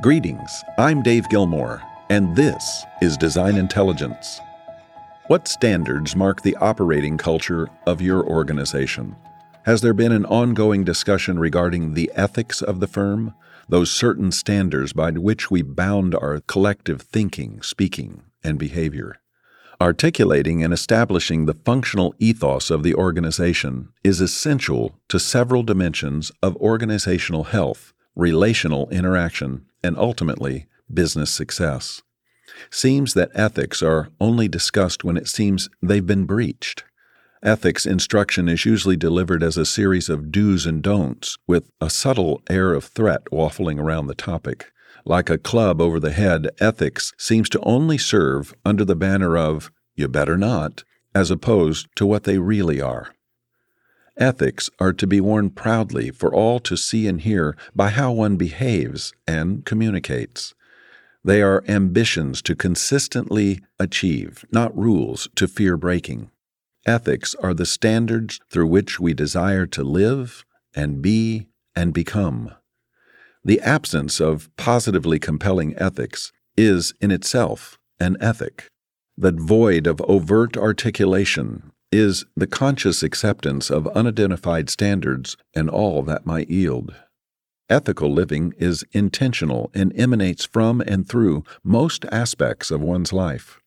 Greetings, I'm Dave Gilmore, and this is Design Intelligence. What standards mark the operating culture of your organization? Has there been an ongoing discussion regarding the ethics of the firm, those certain standards by which we bound our collective thinking, speaking, and behavior? Articulating and establishing the functional ethos of the organization is essential to several dimensions of organizational health, relational interaction, and ultimately, business success. Seems that ethics are only discussed when it seems they've been breached. Ethics instruction is usually delivered as a series of do's and don'ts, with a subtle air of threat waffling around the topic. Like a club over the head, ethics seems to only serve under the banner of, you better not, as opposed to what they really are. Ethics are to be worn proudly for all to see and hear by how one behaves and communicates. They are ambitions to consistently achieve, not rules to fear breaking. Ethics are the standards through which we desire to live and be and become. The absence of positively compelling ethics is in itself an ethic. The void of overt articulation is the conscious acceptance of unidentified standards and all that might yield. Ethical living is intentional and emanates from and through most aspects of one's life.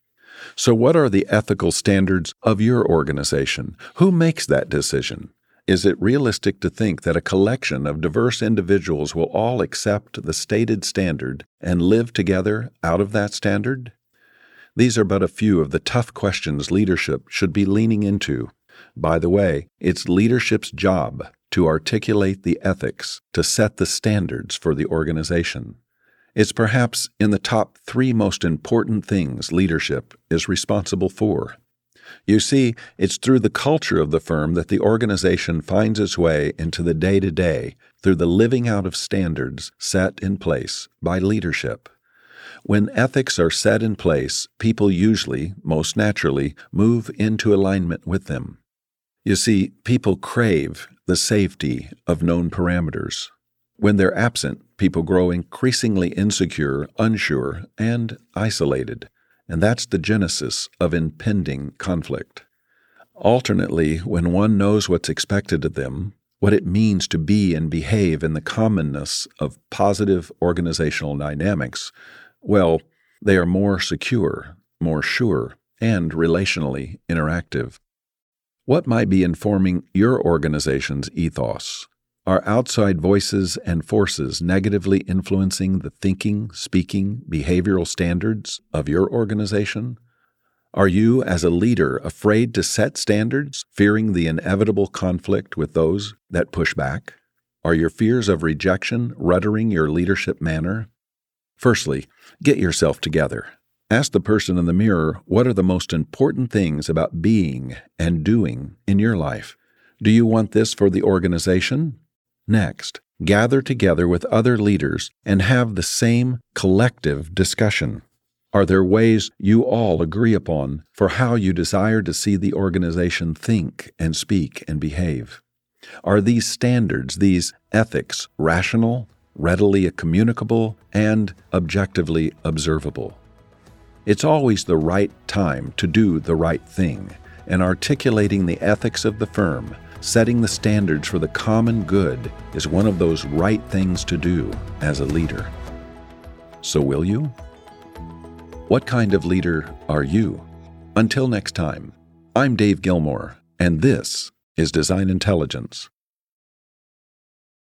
So, what are the ethical standards of your organization? Who makes that decision? Is it realistic to think that a collection of diverse individuals will all accept the stated standard and live together out of that standard? These are but a few of the tough questions leadership should be leaning into. By the way, it's leadership's job to articulate the ethics, to set the standards for the organization. It's perhaps in the top three most important things leadership is responsible for. You see, it's through the culture of the firm that the organization finds its way into the day to day through the living out of standards set in place by leadership. When ethics are set in place, people usually, most naturally, move into alignment with them. You see, people crave the safety of known parameters. When they're absent, people grow increasingly insecure, unsure, and isolated. And that's the genesis of impending conflict. Alternately, when one knows what's expected of them, what it means to be and behave in the commonness of positive organizational dynamics, well, they are more secure, more sure, and relationally interactive. What might be informing your organization's ethos? Are outside voices and forces negatively influencing the thinking, speaking, behavioral standards of your organization? Are you, as a leader, afraid to set standards, fearing the inevitable conflict with those that push back? Are your fears of rejection ruddering your leadership manner? Firstly, get yourself together. Ask the person in the mirror what are the most important things about being and doing in your life. Do you want this for the organization? Next, gather together with other leaders and have the same collective discussion. Are there ways you all agree upon for how you desire to see the organization think and speak and behave? Are these standards, these ethics, rational readily communicable, and objectively observable. It's always the right time to do the right thing, and articulating the ethics of the firm, setting the standards for the common good, is one of those right things to do as a leader. So, will you? What kind of leader are you? Until next time, I'm Dave Gilmore, and this is Design Intelligence.